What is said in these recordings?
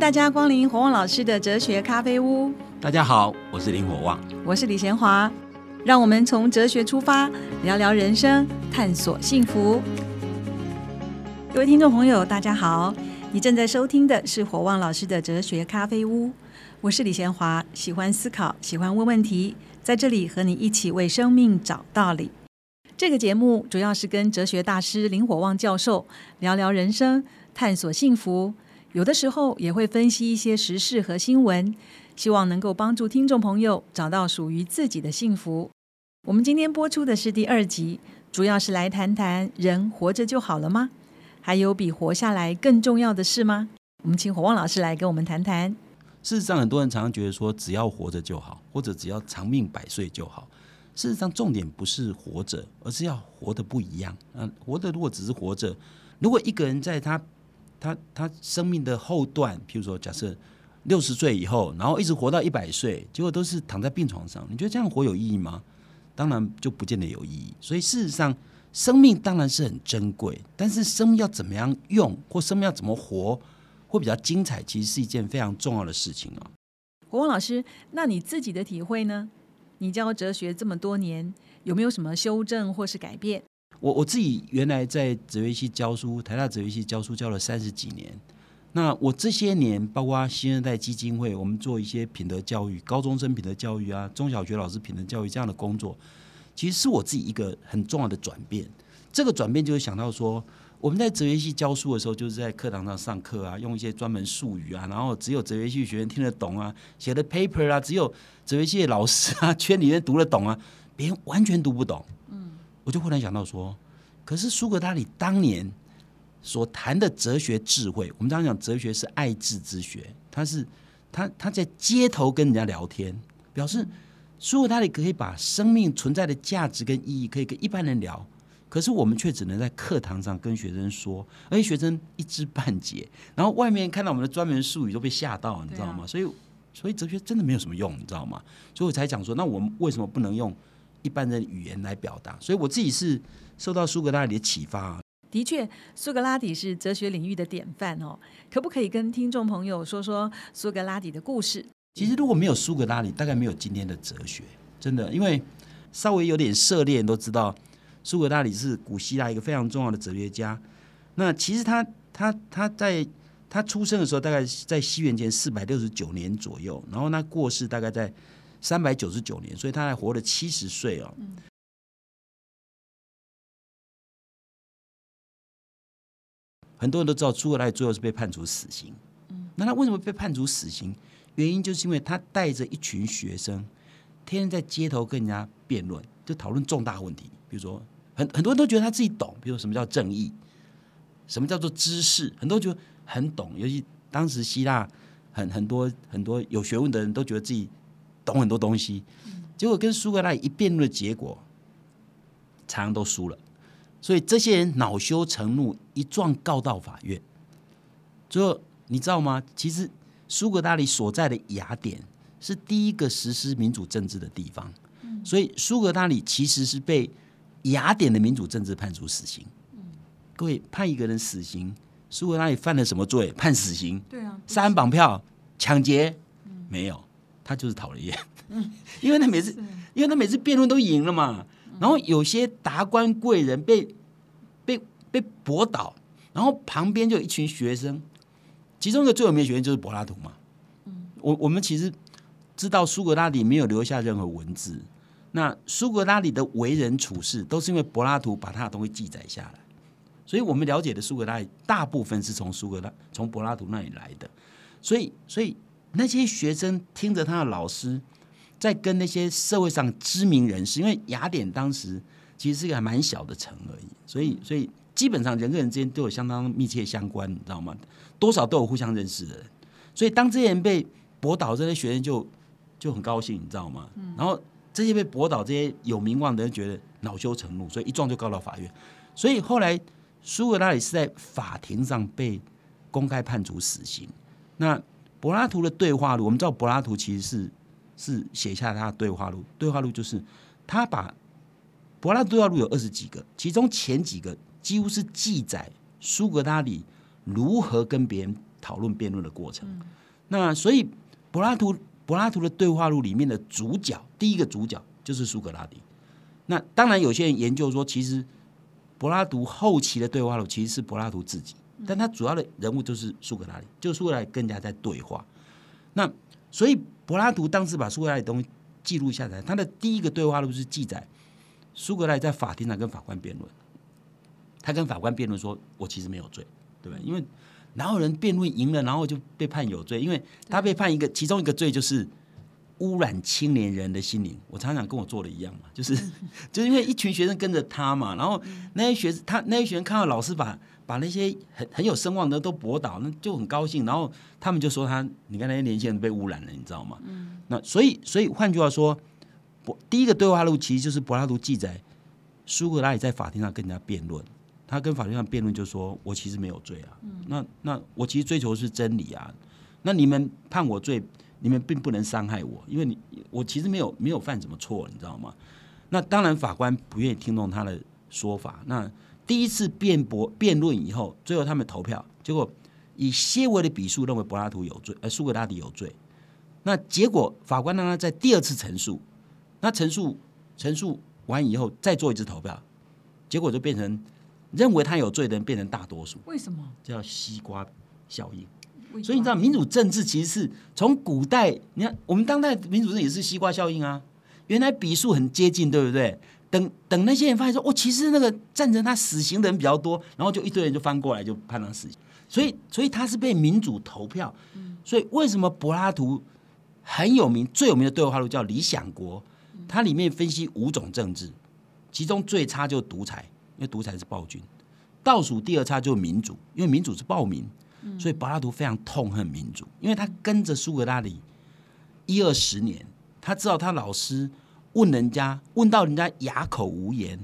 大家光临火旺老师的哲学咖啡屋。大家好，我是林火旺，我是李贤华。让我们从哲学出发，聊聊人生，探索幸福。各位听众朋友，大家好，你正在收听的是火旺老师的哲学咖啡屋。我是李贤华，喜欢思考，喜欢问问题，在这里和你一起为生命找道理。这个节目主要是跟哲学大师林火旺教授聊聊人生，探索幸福。有的时候也会分析一些时事和新闻，希望能够帮助听众朋友找到属于自己的幸福。我们今天播出的是第二集，主要是来谈谈人活着就好了吗？还有比活下来更重要的事吗？我们请火旺老师来跟我们谈谈。事实上，很多人常常觉得说，只要活着就好，或者只要长命百岁就好。事实上，重点不是活着，而是要活得不一样。嗯，活着如果只是活着，如果一个人在他他他生命的后段，譬如说，假设六十岁以后，然后一直活到一百岁，结果都是躺在病床上，你觉得这样活有意义吗？当然就不见得有意义。所以事实上，生命当然是很珍贵，但是生命要怎么样用，或生命要怎么活，会比较精彩，其实是一件非常重要的事情啊。国王老师，那你自己的体会呢？你教哲学这么多年，有没有什么修正或是改变？我我自己原来在哲学系教书，台大哲学系教书教了三十几年。那我这些年，包括新生代基金会，我们做一些品德教育、高中生品德教育啊，中小学老师品德教育这样的工作，其实是我自己一个很重要的转变。这个转变就是想到说，我们在哲学系教书的时候，就是在课堂上上课啊，用一些专门术语啊，然后只有哲学系学员听得懂啊，写的 paper 啊，只有哲学系老师啊，圈里面读得懂啊，别人完全读不懂。我就忽然想到说，可是苏格拉底当年所谈的哲学智慧，我们常常讲哲学是爱智之学，他是他他在街头跟人家聊天，表示苏格拉底可以把生命存在的价值跟意义，可以跟一般人聊。可是我们却只能在课堂上跟学生说，而且学生一知半解，然后外面看到我们的专门术语都被吓到，你知道吗？所以，所以哲学真的没有什么用，你知道吗？所以我才讲说，那我们为什么不能用一般的语言来表达？所以我自己是受到苏格拉底的启发。的确，苏格拉底是哲学领域的典范哦。可不可以跟听众朋友说说苏格拉底的故事？其实如果没有苏格拉底，大概没有今天的哲学，真的，因为稍微有点涉猎都知道。苏格拉底是古希腊一个非常重要的哲学家。那其实他他他在他出生的时候，大概在西元前四百六十九年左右，然后他过世大概在三百九十九年，所以他还活了七十岁哦。很多人都知道苏格拉底最后是被判处死刑。那他为什么被判处死刑？原因就是因为他带着一群学生，天天在街头跟人家辩论，就讨论重大问题。比如说，很很多人都觉得他自己懂，比如什么叫正义，什么叫做知识，很多就很懂。尤其当时希腊很很多很多有学问的人都觉得自己懂很多东西，结果跟苏格拉底一辩论的结果，常常都输了。所以这些人恼羞成怒，一状告到法院。最后你知道吗？其实苏格拉底所在的雅典是第一个实施民主政治的地方，所以苏格拉底其实是被。雅典的民主政治判处死刑。各位判一个人死刑，苏格拉底犯了什么罪？判死刑？对啊，杀人绑票、抢劫？没有，他就是讨厌。嗯，因为他每次，因为他每次辩论都赢了嘛。然后有些达官贵人被被被驳倒，然后旁边就有一群学生，其中一个最有名的学生就是柏拉图嘛。嗯，我我们其实知道苏格拉底没有留下任何文字。那苏格拉底的为人处事，都是因为柏拉图把他的东西记载下来，所以我们了解的苏格拉底大部分是从苏格拉从柏拉图那里来的。所以，所以那些学生听着他的老师在跟那些社会上知名人士，因为雅典当时其实是一个还蛮小的城而已，所以，所以基本上人跟人之间都有相当密切相关，你知道吗？多少都有互相认识的人。所以，当这些人被驳倒，这些学生就就很高兴，你知道吗？然后。这些被驳倒，这些有名望的人觉得恼羞成怒，所以一撞就告到法院。所以后来苏格拉底是在法庭上被公开判处死刑。那柏拉图的对话录，我们知道柏拉图其实是是写下他的对话录。对话录就是他把柏拉图对话录有二十几个，其中前几个几乎是记载苏格拉底如何跟别人讨论辩论的过程。那所以柏拉图柏拉图的对话录里面的主角，第一个主角就是苏格拉底。那当然，有些人研究说，其实柏拉图后期的对话录其实是柏拉图自己，但他主要的人物就是苏格拉底，就苏格拉底更加在对话。那所以柏拉图当时把苏格拉底东西记录下来，他的第一个对话录是记载苏格拉底在法庭上跟法官辩论，他跟法官辩论说：“我其实没有罪，对不对？因为哪有人辩论赢了，然后就被判有罪？因为他被判一个其中一个罪就是。”污染青年人的心灵，我常常跟我做的一样嘛，就是 就是因为一群学生跟着他嘛，然后那些学他那些学生看到老师把把那些很很有声望的都驳倒，那就很高兴，然后他们就说他，你看那些年轻人被污染了，你知道吗？嗯，那所以所以换句话说，柏第一个对话录其实就是柏拉图记载苏格拉底在法庭上跟人家辩论，他跟法庭上辩论就说我其实没有罪啊，那那我其实追求的是真理啊，那你们判我罪。你们并不能伤害我，因为你我其实没有没有犯什么错，你知道吗？那当然法官不愿意听懂他的说法。那第一次辩驳辩论以后，最后他们投票，结果以些微的比数认为柏拉图有罪，而苏格拉底有罪。那结果法官让他在第二次陈述，那陈述陈述完以后再做一次投票，结果就变成认为他有罪的人变成大多数。为什么？叫西瓜效应。所以你知道民主政治其实是从古代，你看我们当代民主政治也是西瓜效应啊。原来比数很接近，对不对？等等那些人发现说，哦，其实那个赞成他死刑的人比较多，然后就一堆人就翻过来就判他死刑。所以，所以他是被民主投票。所以为什么柏拉图很有名？最有名的对话录叫《理想国》，它里面分析五种政治，其中最差就是独裁，因为独裁是暴君；倒数第二差就是民主，因为民主是暴民。所以柏拉图非常痛恨民主，因为他跟着苏格拉底一二十年，他知道他老师问人家问到人家哑口无言，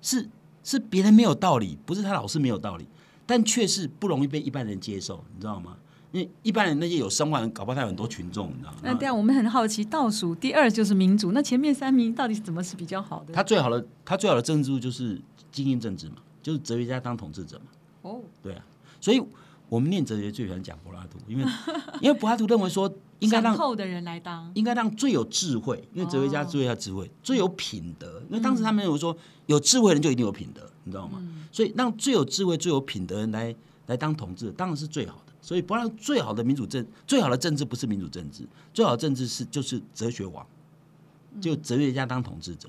是是别人没有道理，不是他老师没有道理，但却是不容易被一般人接受，你知道吗？因为一般人那些有声望人，搞不好他有很多群众，你知道吗？那对啊我们很好奇，倒数第二就是民主，那前面三名到底怎么是比较好的？他最好的他最好的政治就是精英政治嘛，就是哲学家当统治者嘛。哦，对啊，所以。我们念哲学最喜欢讲柏拉图，因为 因为柏拉图认为说应该让后的人来当，应该让最有智慧，因为哲学家最要智慧，最有品德。因为当时他们认为说有智慧人就一定有品德，你知道吗？所以让最有智慧、最有品德人来来当统治，当然是最好的。所以柏拉图最好的民主政，最好的政治不是民主政治，最好的政治是就是哲学王，就哲学家当统治者。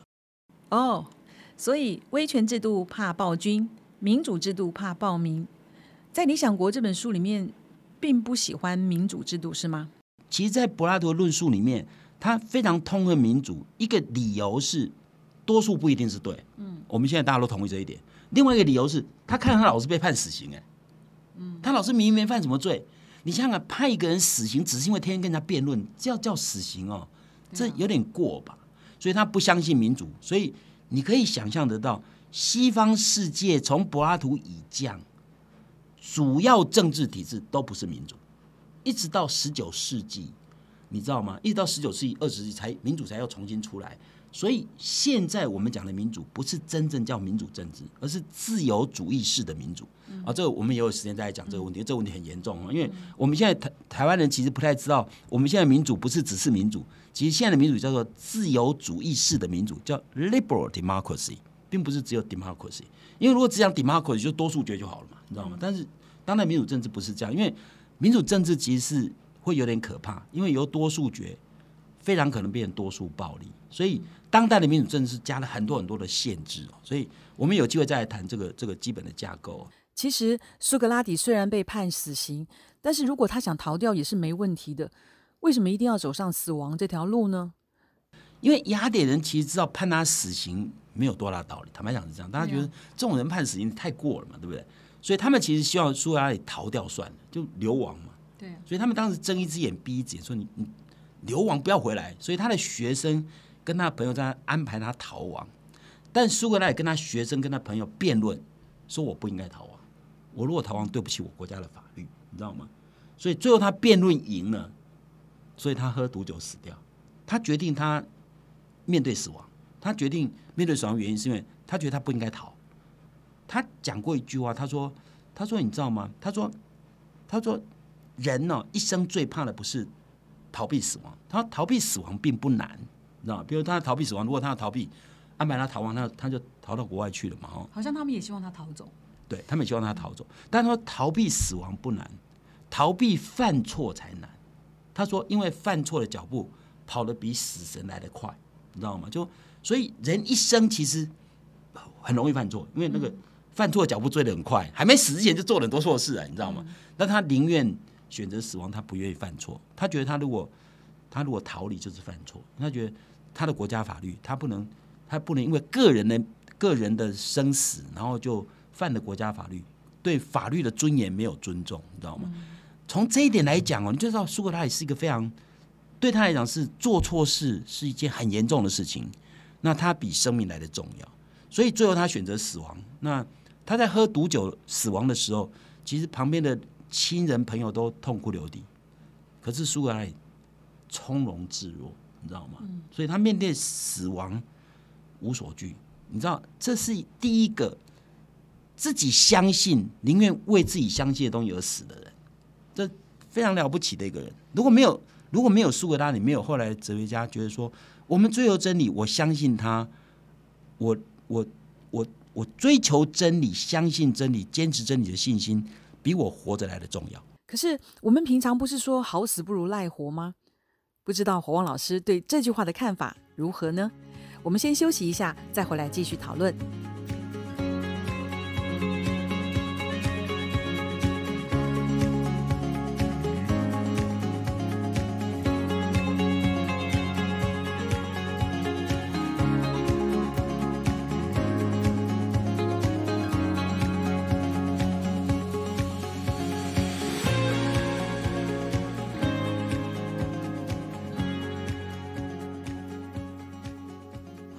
哦，所以威权制度怕暴君，民主制度怕暴民。在《理想国》这本书里面，并不喜欢民主制度，是吗？其实，在柏拉图的论述里面，他非常痛恨民主。一个理由是，多数不一定是对。嗯，我们现在大家都同意这一点。另外一个理由是他看到他老是被判死刑，哎，嗯，他老是明明没犯什么罪，你想想，判一个人死刑，只是因为天天跟人家辩论，这要叫死刑哦，这有点过吧？所以他不相信民主。所以你可以想象得到，西方世界从柏拉图以降。主要政治体制都不是民主，一直到十九世纪，你知道吗？一直到十九世纪、二十世纪才民主才要重新出来。所以现在我们讲的民主，不是真正叫民主政治，而是自由主义式的民主。啊，这个我们也有时间再来讲这个问题。这个问题很严重啊，因为我们现在台台湾人其实不太知道，我们现在民主不是只是民主，其实现在的民主叫做自由主义式的民主，叫 liberal democracy，并不是只有 democracy。因为如果只讲 democracy，就多数决就好了嘛，你知道吗？但是当代民主政治不是这样，因为民主政治其实是会有点可怕，因为由多数决非常可能变成多数暴力，所以当代的民主政治是加了很多很多的限制。所以我们有机会再来谈这个这个基本的架构。其实苏格拉底虽然被判死刑，但是如果他想逃掉也是没问题的。为什么一定要走上死亡这条路呢？因为雅典人其实知道判他死刑。没有多大道理，坦白讲是这样。大家觉得这种人判死刑太过了嘛，对不对？所以他们其实希望苏格拉底逃掉算了，就流亡嘛。对。所以他们当时睁一只眼闭一只眼，说你你流亡不要回来。所以他的学生跟他朋友在安排他逃亡，但苏格拉底跟他学生跟他朋友辩论，说我不应该逃亡。我如果逃亡，对不起我国家的法律，你知道吗？所以最后他辩论赢了，所以他喝毒酒死掉。他决定他面对死亡。他决定面对死亡，原因是因为他觉得他不应该逃。他讲过一句话，他说：“他说你知道吗？他说，他说人呢一生最怕的不是逃避死亡，他逃避死亡并不难，你知道吗？比如他逃避死亡，如果他要逃避，安排他逃亡，他他就逃到国外去了嘛，哦，好像他们也希望他逃走。对他们也希望他逃走，但他说逃避死亡不难，逃避犯错才难。他说，因为犯错的脚步跑得比死神来得快，你知道吗？就所以人一生其实很容易犯错，因为那个犯错的脚步追得很快，还没死之前就做了很多错事啊，你知道吗？那他宁愿选择死亡，他不愿意犯错。他觉得他如果他如果逃离就是犯错，他觉得他的国家法律他不能他不能因为个人的个人的生死，然后就犯了国家法律，对法律的尊严没有尊重，你知道吗？从这一点来讲哦，你就知道苏格拉底是一个非常对他来讲是做错事是一件很严重的事情，那他比生命来的重要，所以最后他选择死亡。那他在喝毒酒死亡的时候，其实旁边的亲人朋友都痛哭流涕，可是苏格拉底从容自若，你知道吗？所以他面对死亡无所惧，你知道这是第一个。自己相信，宁愿为自己相信的东西而死的人，这非常了不起的一个人。如果没有，如果没有苏格拉底，没有后来的哲学家觉得说，我们追求真理，我相信他，我我我我追求真理，相信真理，坚持真理的信心，比我活着来的重要。可是我们平常不是说好死不如赖活吗？不知道火旺老师对这句话的看法如何呢？我们先休息一下，再回来继续讨论。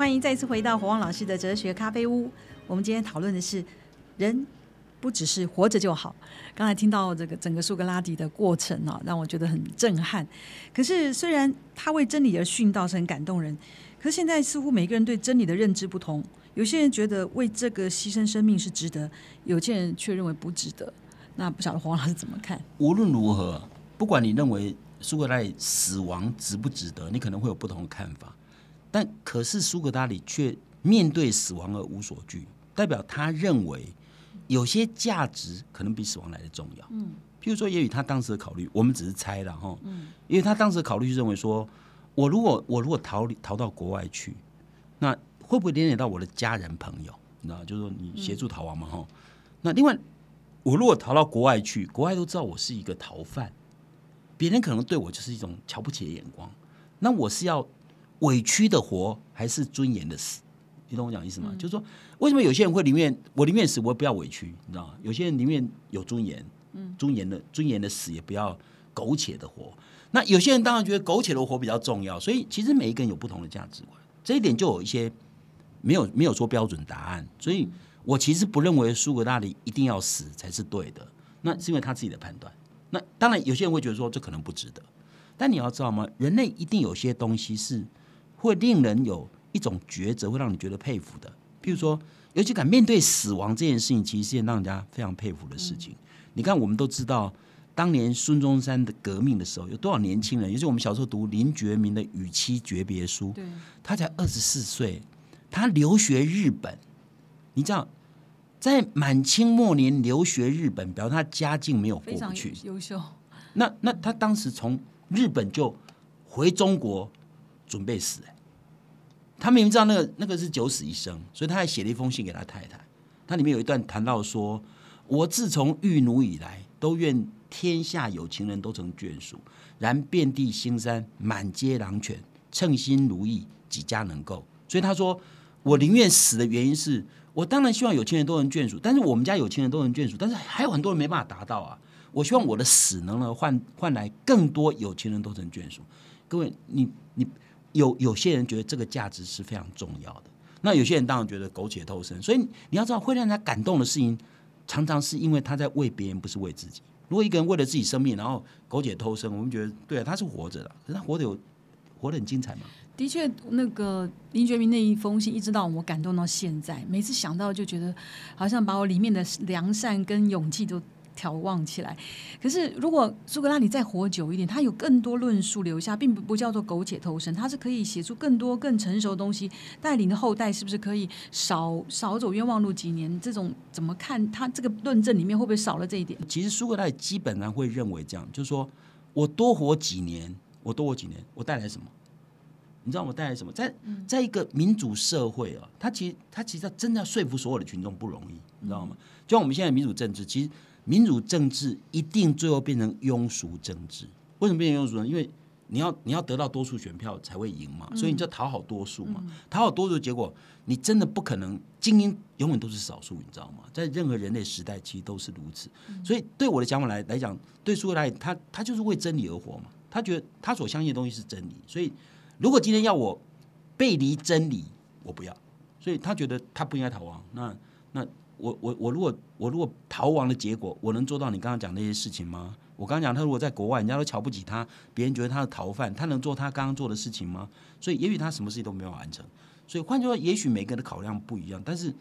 欢迎再次回到火旺老师的哲学咖啡屋。我们今天讨论的是，人不只是活着就好。刚才听到这个整个苏格拉底的过程啊，让我觉得很震撼。可是虽然他为真理而殉道是很感动人，可是现在似乎每个人对真理的认知不同。有些人觉得为这个牺牲生命是值得，有些人却认为不值得。那不晓得黄老师怎么看？无论如何，不管你认为苏格拉底死亡值不值得，你可能会有不同的看法。但可是苏格拉底却面对死亡而无所惧，代表他认为有些价值可能比死亡来的重要。嗯，譬如说，也许他当时的考虑，我们只是猜了哈。嗯，因为他当时的考虑是认为说，我如果我如果逃离逃到国外去，那会不会连累到我的家人朋友？你知道，就是说你协助逃亡嘛哈。那另外，我如果逃到国外去，国外都知道我是一个逃犯，别人可能对我就是一种瞧不起的眼光。那我是要。委屈的活还是尊严的死？你懂我讲意思吗？就是说，为什么有些人会宁愿我宁愿死，我不要委屈，你知道吗？有些人宁愿有尊严，嗯，尊严的尊严的死也不要苟且的活。那有些人当然觉得苟且的活比较重要。所以其实每一个人有不同的价值观，这一点就有一些没有没有说标准答案。所以我其实不认为苏格拉底一定要死才是对的，那是因为他自己的判断。那当然有些人会觉得说这可能不值得，但你要知道吗？人类一定有些东西是。会令人有一种抉择，会让你觉得佩服的。譬如说，尤其敢面对死亡这件事情，其实是件让人家非常佩服的事情。你看，我们都知道，当年孙中山的革命的时候，有多少年轻人？尤其我们小时候读林觉民的《与妻诀别书》，他才二十四岁，他留学日本。你知道，在满清末年留学日本，表示他家境没有过不去，优秀。那那他当时从日本就回中国。准备死！他明明知道那个那个是九死一生，所以他还写了一封信给他太太。他里面有一段谈到说：“我自从遇奴以来，都愿天下有情人都成眷属。然遍地兴山，满街狼犬，称心如意，几家能够？”所以他说：“我宁愿死的原因是我当然希望有情人都能眷属，但是我们家有情人都能眷属，但是还有很多人没办法达到啊！我希望我的死能能换换来更多有情人都成眷属。各位，你你。”有有些人觉得这个价值是非常重要的，那有些人当然觉得苟且偷生。所以你要知道，会让人家感动的事情，常常是因为他在为别人，不是为自己。如果一个人为了自己生命，然后苟且偷生，我们觉得对啊，他是活着的，可是他活得有活得很精彩吗？的确，那个林觉民那一封信，一直到我感动到现在，每次想到就觉得好像把我里面的良善跟勇气都眺望起来。可是如果苏格拉底再活久一点，他有更多论述留下，并不不叫做苟且偷生，他是可以写出更多更成熟的东西，带领的后代是不是可以少少走冤枉路几年？这种怎么看？他这个论证里面会不会少了这一点？其实苏格拉底基本上会认为这样，就是说我多活几年，我多活几年，我带来什么？你知道我带来什么？在在一个民主社会啊，他其实他其实真的要说服所有的群众不容易，你知道吗？就像我们现在民主政治，其实民主政治一定最后变成庸俗政治。为什么变成庸俗呢？因为你要你要得到多数选票才会赢嘛，所以你就讨好多数嘛。讨好多数，结果你真的不可能，精英永远都是少数，你知道吗？在任何人类时代，其实都是如此。所以对我的想法来来讲，对苏格拉底，他他就是为真理而活嘛。他觉得他所相信的东西是真理，所以。如果今天要我背离真理，我不要。所以他觉得他不应该逃亡。那那我我我如果我如果逃亡的结果，我能做到你刚刚讲那些事情吗？我刚刚讲他如果在国外，人家都瞧不起他，别人觉得他是逃犯，他能做他刚刚做的事情吗？所以也许他什么事情都没有完成。所以换句话说，也许每个人的考量不一样。但是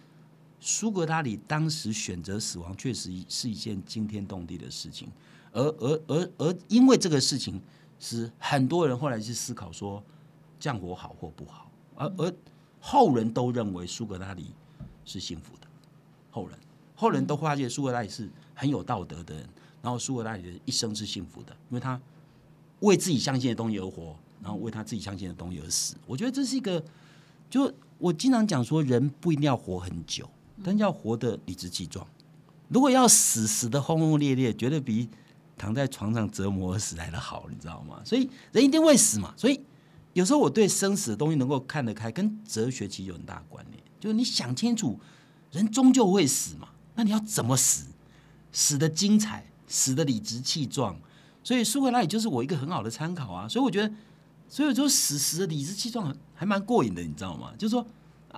苏格拉底当时选择死亡，确实是一件惊天动地的事情。而而而而因为这个事情，是很多人后来去思考说。这样活好或不好，而而后人都认为苏格拉底是幸福的。后人后人都发现苏格拉底是很有道德的人，然后苏格拉底的一生是幸福的，因为他为自己相信的东西而活，然后为他自己相信的东西而死。我觉得这是一个，就我经常讲说，人不一定要活很久，但要活得理直气壮。如果要死，死的轰轰烈烈，绝对比躺在床上折磨而死来的好，你知道吗？所以人一定会死嘛，所以。有时候我对生死的东西能够看得开，跟哲学其实有很大关联。就是你想清楚，人终究会死嘛，那你要怎么死？死的精彩，死的理直气壮。所以苏格拉底就是我一个很好的参考啊。所以我觉得，所以我就死死的理直气壮还蛮过瘾的，你知道吗？就是说，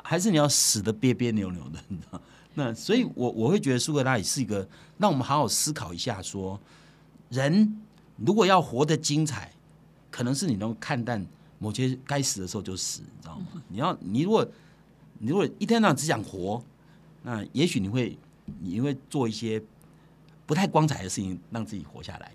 还是你要死的别别扭扭的，你知道？那所以，我我会觉得苏格拉底是一个让我们好好思考一下，说人如果要活得精彩，可能是你能看淡。某些该死的时候就死，你知道吗？你要你如果你如果一天到晚只想活，那也许你会你会做一些不太光彩的事情，让自己活下来。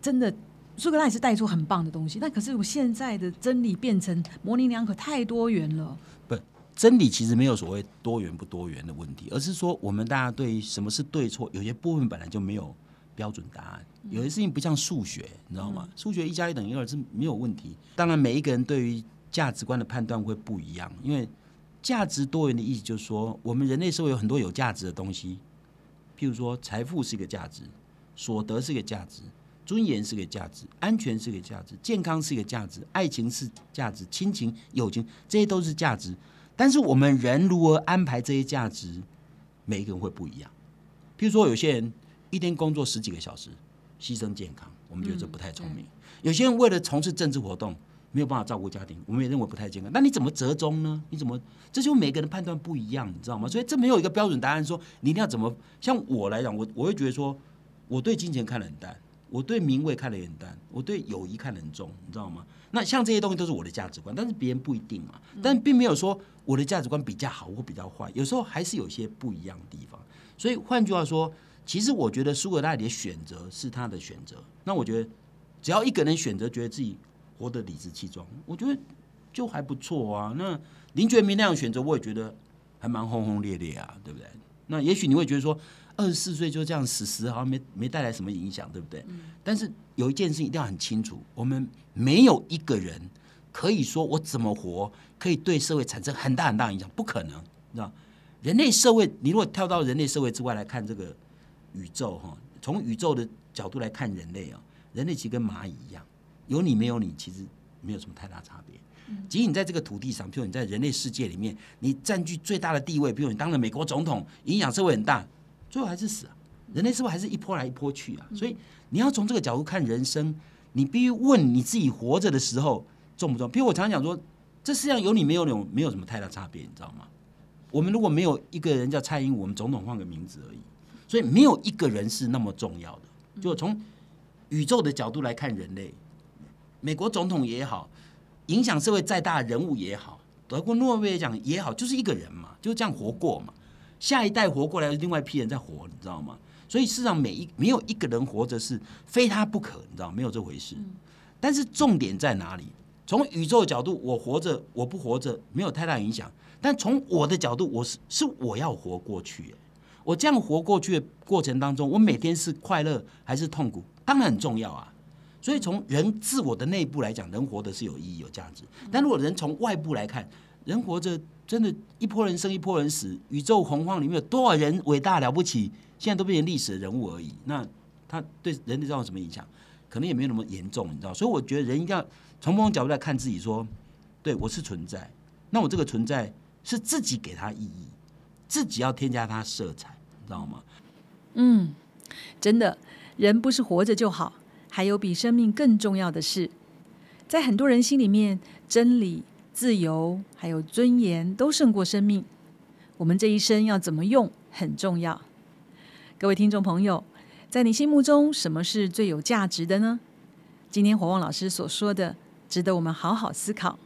真的，苏格拉也是带出很棒的东西，但可是我现在的真理变成模棱两可，太多元了。不，真理其实没有所谓多元不多元的问题，而是说我们大家对什么是对错，有些部分本来就没有。标准答案，有些事情不像数学，你知道吗？数学一加一等于二是没有问题。当然，每一个人对于价值观的判断会不一样，因为价值多元的意思就是说，我们人类社会有很多有价值的东西，譬如说财富是一个价值，所得是一个价值，尊严是一个价值，安全是一个价值，健康是一个价值，爱情是价值，亲情、友情这些都是价值。但是我们人如何安排这些价值，每一个人会不一样。譬如说，有些人。一天工作十几个小时，牺牲健康，我们觉得这不太聪明。有些人为了从事政治活动，没有办法照顾家庭，我们也认为不太健康。那你怎么折中呢？你怎么？这就每个人判断不一样，你知道吗？所以这没有一个标准答案，说你一定要怎么。像我来讲，我我会觉得说，我对金钱看得很淡，我对名位看得很淡，我对友谊看得很重，你知道吗？那像这些东西都是我的价值观，但是别人不一定嘛。但并没有说我的价值观比较好或比较坏，有时候还是有些不一样的地方。所以换句话说。其实我觉得苏格拉底的选择是他的选择。那我觉得，只要一个人选择觉得自己活得理直气壮，我觉得就还不错啊。那林觉民那样选择，我也觉得还蛮轰轰烈烈啊，对不对？那也许你会觉得说，二十四岁就这样死死，好像没没带来什么影响，对不对？但是有一件事情一定要很清楚，我们没有一个人可以说我怎么活可以对社会产生很大很大影响，不可能，你知道？人类社会，你如果跳到人类社会之外来看这个。宇宙哈，从宇宙的角度来看人类啊，人类其实跟蚂蚁一样，有你没有你，其实没有什么太大差别。即使你在这个土地上，譬如你在人类世界里面，你占据最大的地位，比如你当了美国总统，影响社会很大，最后还是死啊。人类是不是还是一波来一波去啊？所以你要从这个角度看人生，你必须问你自己活着的时候重不重？比如我常常讲说，这世上有你没有你，没有什么太大差别，你知道吗？我们如果没有一个人叫蔡英文，我们总统换个名字而已。所以没有一个人是那么重要的。就从宇宙的角度来看，人类，美国总统也好，影响社会再大的人物也好，德国诺贝尔奖也好，就是一个人嘛，就这样活过嘛。下一代活过来，另外一批人在活，你知道吗？所以事实上每一没有一个人活着是非他不可，你知道没有这回事。但是重点在哪里？从宇宙的角度，我活着，我不活着没有太大影响。但从我的角度，我是是我要活过去。我这样活过去的过程当中，我每天是快乐还是痛苦，当然很重要啊。所以从人自我的内部来讲，人活的是有意义、有价值。但如果人从外部来看，人活着真的，一波人生，一波人死。宇宙洪荒里面有多少人伟大了不起，现在都变成历史的人物而已。那他对人类造成什么影响？可能也没有那么严重，你知道？所以我觉得人一定要从某种角度来看自己，说，对我是存在。那我这个存在是自己给他意义，自己要添加它色彩，你知道吗？嗯，真的，人不是活着就好，还有比生命更重要的事。在很多人心里面，真理。自由还有尊严都胜过生命。我们这一生要怎么用很重要。各位听众朋友，在你心目中什么是最有价值的呢？今天火旺老师所说的，值得我们好好思考。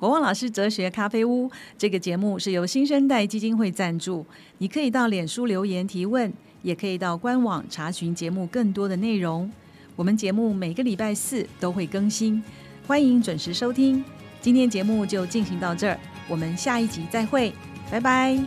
火旺老师哲学咖啡屋这个节目是由新生代基金会赞助。你可以到脸书留言提问，也可以到官网查询节目更多的内容。我们节目每个礼拜四都会更新，欢迎准时收听。今天节目就进行到这儿，我们下一集再会，拜拜。